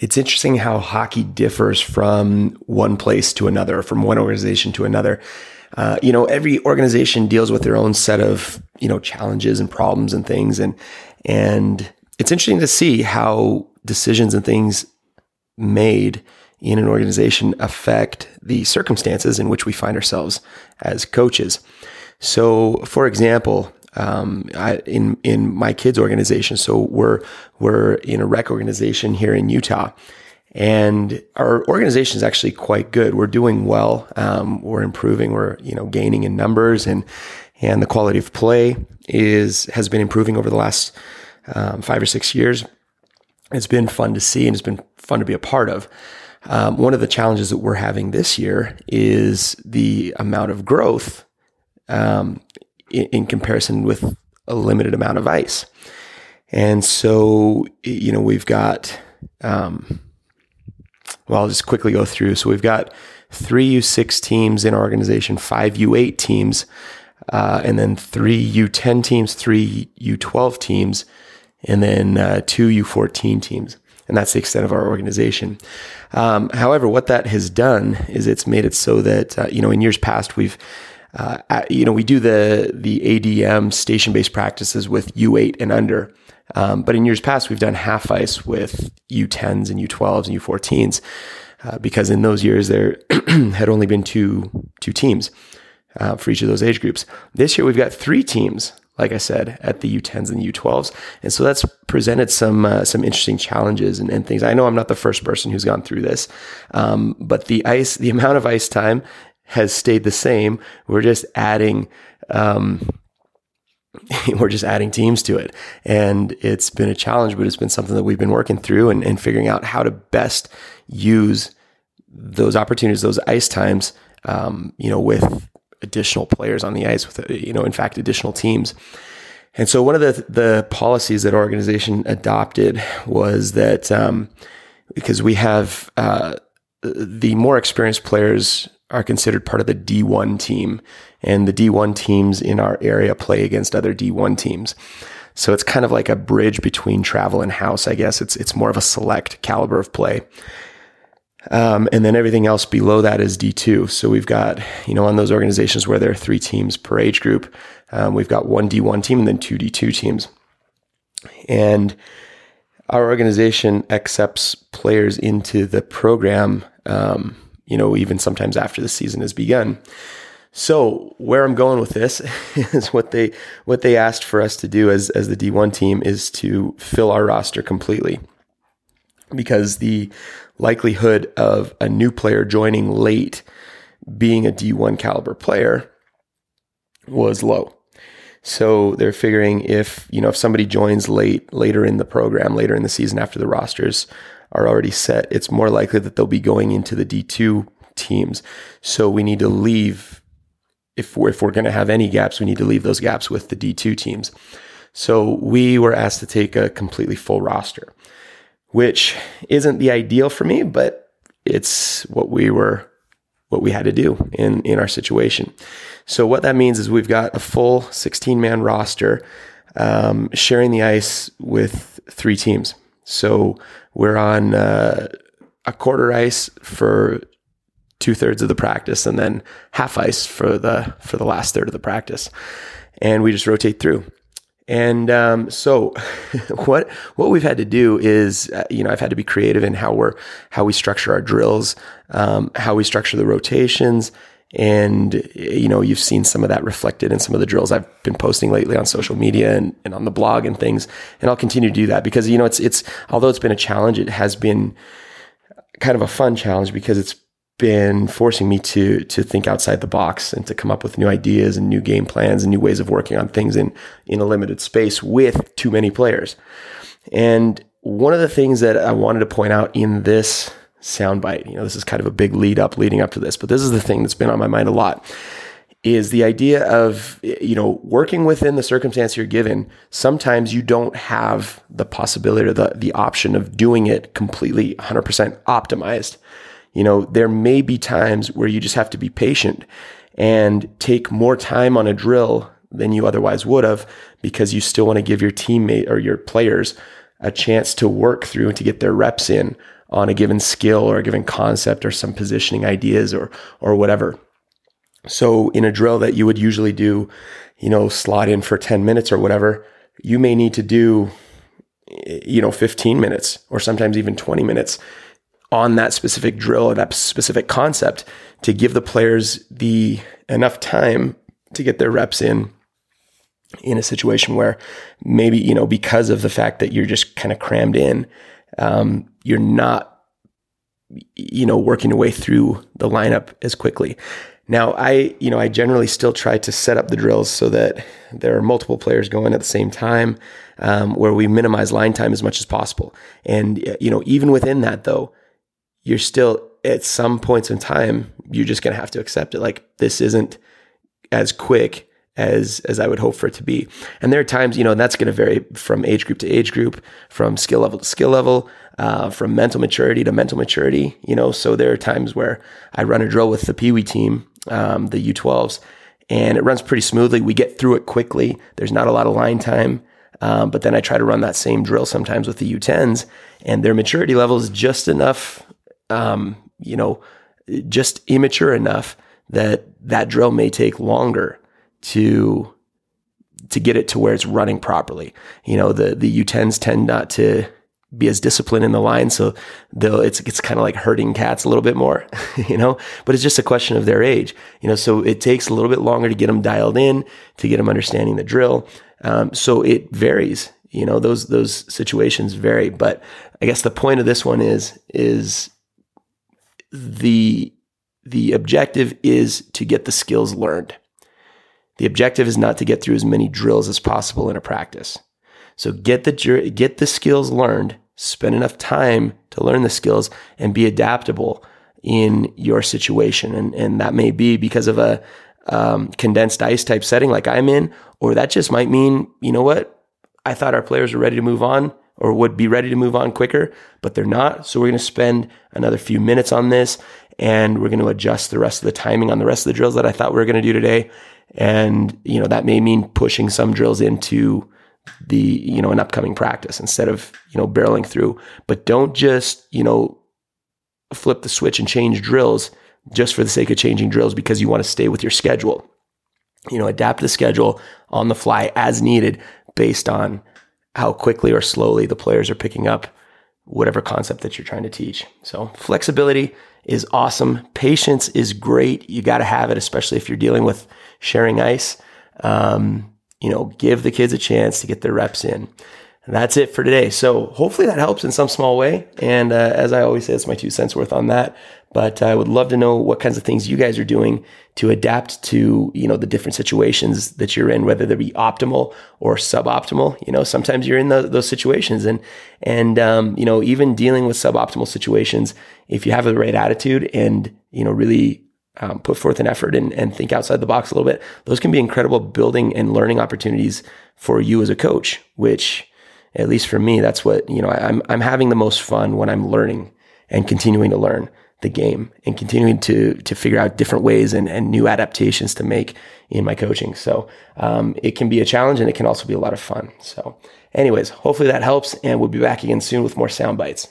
it's interesting how hockey differs from one place to another, from one organization to another. Uh, you know, every organization deals with their own set of you know challenges and problems and things, and and it's interesting to see how decisions and things made in an organization affect the circumstances in which we find ourselves as coaches. So, for example, um, I, in in my kids' organization, so we're we're in a rec organization here in Utah, and our organization is actually quite good. We're doing well. Um, we're improving. We're you know gaining in numbers and and the quality of play is has been improving over the last um, five or six years. It's been fun to see and it's been fun to be a part of. Um, one of the challenges that we're having this year is the amount of growth um, in, comparison with a limited amount of ice. And so, you know, we've got, um, well, I'll just quickly go through. So we've got three U6 teams in our organization, five U8 teams, uh, and then three U10 teams, three U12 teams, and then uh, two U14 teams. And that's the extent of our organization. Um, however, what that has done is it's made it so that, uh, you know, in years past, we've uh, you know, we do the the ADM station based practices with U8 and under. Um, but in years past, we've done half ice with U10s and U12s and U14s uh, because in those years there had only been two two teams uh, for each of those age groups. This year we've got three teams, like I said, at the U10s and the U12s, and so that's presented some uh, some interesting challenges and, and, things. I know I'm not the first person who's gone through this, um, but the ice, the amount of ice time has stayed the same. We're just adding, um, we're just adding teams to it. And it's been a challenge, but it's been something that we've been working through and, and figuring out how to best use those opportunities, those ice times, um, you know, with additional players on the ice, with, you know, in fact, additional teams. And so one of the, the policies that our organization adopted was that, um, because we have, uh, the more experienced players are considered part of the D1 team, and the D1 teams in our area play against other D1 teams. So it's kind of like a bridge between travel and house, I guess. It's it's more of a select caliber of play. Um, and then everything else below that is D2. So we've got, you know, on those organizations where there are three teams per age group, um, we've got one D1 team and then two D2 teams. And our organization accepts players into the program um, you know, even sometimes after the season has begun. So where I'm going with this is what they what they asked for us to do as as the D1 team is to fill our roster completely. Because the likelihood of a new player joining late being a D1 caliber player was low. So they're figuring if, you know, if somebody joins late later in the program, later in the season after the rosters are already set, it's more likely that they'll be going into the D2 teams. So we need to leave, if we're, if we're going to have any gaps, we need to leave those gaps with the D2 teams. So we were asked to take a completely full roster, which isn't the ideal for me, but it's what we were what we had to do in in our situation. So what that means is we've got a full 16 man roster um, sharing the ice with three teams. So we're on uh, a quarter ice for two thirds of the practice, and then half ice for the for the last third of the practice, and we just rotate through. And um, so, what what we've had to do is, uh, you know, I've had to be creative in how we're how we structure our drills, um, how we structure the rotations, and you know, you've seen some of that reflected in some of the drills I've been posting lately on social media and, and on the blog and things. And I'll continue to do that because you know, it's it's although it's been a challenge, it has been kind of a fun challenge because it's been forcing me to to think outside the box and to come up with new ideas and new game plans and new ways of working on things in in a limited space with too many players. And one of the things that I wanted to point out in this soundbite. You know, this is kind of a big lead up leading up to this, but this is the thing that's been on my mind a lot is the idea of you know working within the circumstance you're given sometimes you don't have the possibility or the, the option of doing it completely 100% optimized you know there may be times where you just have to be patient and take more time on a drill than you otherwise would have because you still want to give your teammate or your players a chance to work through and to get their reps in on a given skill or a given concept or some positioning ideas or or whatever. So in a drill that you would usually do, you know, slot in for 10 minutes or whatever, you may need to do eh, you know 15 minutes or sometimes even 20 minutes on that specific drill or that specific concept to give the players the enough time to get their reps in in a situation where maybe you know because of the fact that you're just kind of crammed in um, you're not you know working your way through the lineup as quickly. Now i you know i generally still try to set up the drills so that there are multiple players going at the same time um, where we minimize line time as much as possible. And you know even within that though you're still at some points in time you're just going to have to accept it. Like this isn't as quick as as I would hope for it to be. And there are times, you know, and that's going to vary from age group to age group, from skill level to skill level, uh, from mental maturity to mental maturity. You know, so there are times where I run a drill with the Pee Wee team, um, the U12s, and it runs pretty smoothly. We get through it quickly. There's not a lot of line time. Um, but then I try to run that same drill sometimes with the U10s, and their maturity level is just enough, um, you know, just immature enough that that drill may take longer to to get it to where it's running properly. You know, the the U10s tend not to be as disciplined in the line, so they'll it's it's kind of like herding cats a little bit more, you know. But it's just a question of their age, you know. So it takes a little bit longer to get them dialed in, to get them understanding the drill. Um, so it varies, you know. Those those situations vary, but I guess the point of this one is is the the objective is to get the skills learned. The objective is not to get through as many drills as possible in a practice. So get the get the skills learned, spend enough time to learn the skills and be adaptable in your situation. And, and that may be because of a um, condensed ice type setting like I'm in, or that just might mean, you know what? I thought our players were ready to move on or would be ready to move on quicker, but they're not. So we're going to spend another few minutes on this and we're going to adjust the rest of the timing on the rest of the drills that I thought we were going to do today. And, you know, that may mean pushing some drills into the, you know, an upcoming practice instead of, you know, barreling through. But don't just, you know, flip the switch and change drills just for the sake of changing drills because you want to stay with your schedule. You know, adapt the schedule on the fly as needed based on how quickly or slowly the players are picking up whatever concept that you're trying to teach. So, flexibility is awesome. Patience is great. You got to have it, especially if you're dealing with sharing ice. Um, you know, give the kids a chance to get their reps in. That's it for today. So hopefully that helps in some small way. And uh, as I always say, it's my two cents worth on that. But I would love to know what kinds of things you guys are doing to adapt to, you know, the different situations that you're in, whether they be optimal or suboptimal. You know, sometimes you're in the, those situations and, and, um, you know, even dealing with suboptimal situations, if you have the right attitude and, you know, really um, put forth an effort and, and think outside the box a little bit, those can be incredible building and learning opportunities for you as a coach, which at least for me, that's what, you know, I'm, I'm having the most fun when I'm learning and continuing to learn the game and continuing to to figure out different ways and, and new adaptations to make in my coaching. So um, it can be a challenge and it can also be a lot of fun. So, anyways, hopefully that helps, and we'll be back again soon with more sound bites.